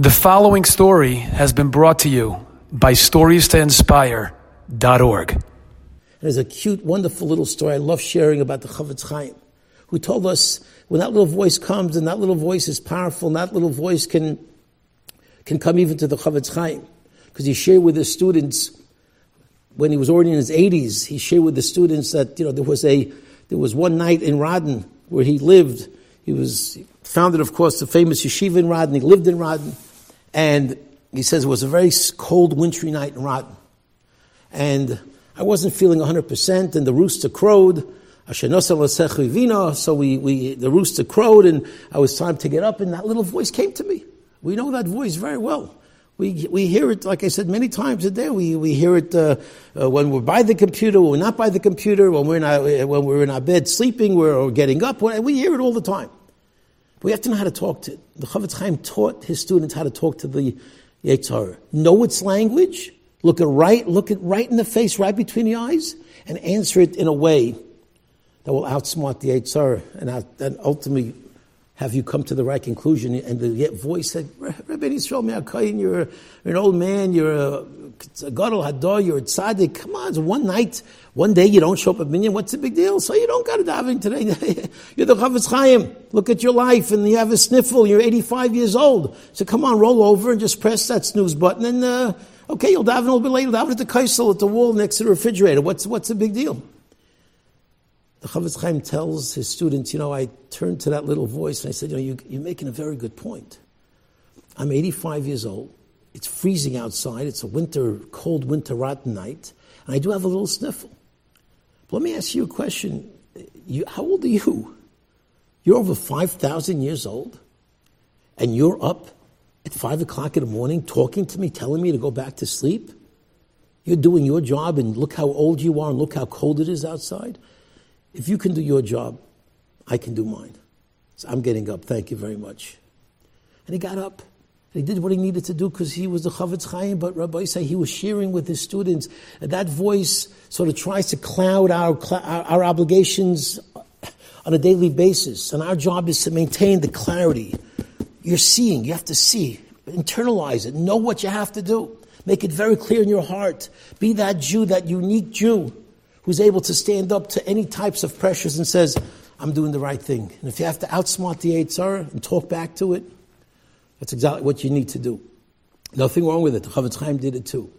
The following story has been brought to you by StoriesToInspire.org. There's a cute, wonderful little story I love sharing about the Chofetz Chaim, who told us when that little voice comes, and that little voice is powerful, and that little voice can, can come even to the Chofetz Chaim. Because he shared with his students, when he was already in his 80s, he shared with the students that, you know, there was a, there was one night in Radin where he lived. He was founded, of course, the famous yeshiva in Radin. He lived in Radin. And he says it was a very cold, wintry night in Radin. And I wasn't feeling 100%, and the rooster crowed. So we, we, the rooster crowed, and I was time to get up, and that little voice came to me. We know that voice very well. We, we hear it, like I said, many times a day. We, we hear it uh, uh, when we're by the computer, when we're not by the computer, when we're in our, when we're in our bed sleeping, we're, or getting up. We hear it all the time. But we have to know how to talk to it. The Chofetz Chaim taught his students how to talk to the Yetzer. Know its language, look it right, look it right in the face, right between the eyes, and answer it in a way that will outsmart the Yetzer and, out, and ultimately have you come to the right conclusion. And the voice said, Rabbi Yisrael you're an old man, you're a gadol hador, you're a tzaddik. Come on, it's one night, one day you don't show up at minyan. What's the big deal? So you don't got to daven today. you're the Chofetz Chaim. Look at your life, and you have a sniffle. You're 85 years old. So come on, roll over and just press that snooze button, and uh, okay, you'll daven a little bit later. Daven at the kosel at the wall next to the refrigerator. What's what's the big deal? the Chofetz Chaim tells his students, you know, I turned to that little voice and I said, you know, you, you're making a very good point. I'm 85 years old. It's freezing outside. It's a winter, cold winter Radin night. And I do have a little sniffle. But let me ask you a question. You, how old are you? You're over 5,000 years old. And you're up at 5 o'clock in the morning talking to me, telling me to go back to sleep? You're doing your job and look how old you are and look how cold it is outside. If you can do your job, I can do mine. So I'm getting up. Thank you very much. And he got up. He did what he needed to do because he was the Chofetz Chaim, but Rabbi say he was sharing with his students. That voice sort of tries to cloud our, our, obligations on a daily basis. And our job is to maintain the clarity. You're seeing, you have to see, internalize it, know what you have to do. Make it very clear in your heart. Be that Jew, that unique Jew who's able to stand up to any types of pressures and says, I'm doing the right thing. And if you have to outsmart the Yetzer and talk back to it, that's exactly what you need to do. Nothing wrong with it. The Chofetz Chaim did it too.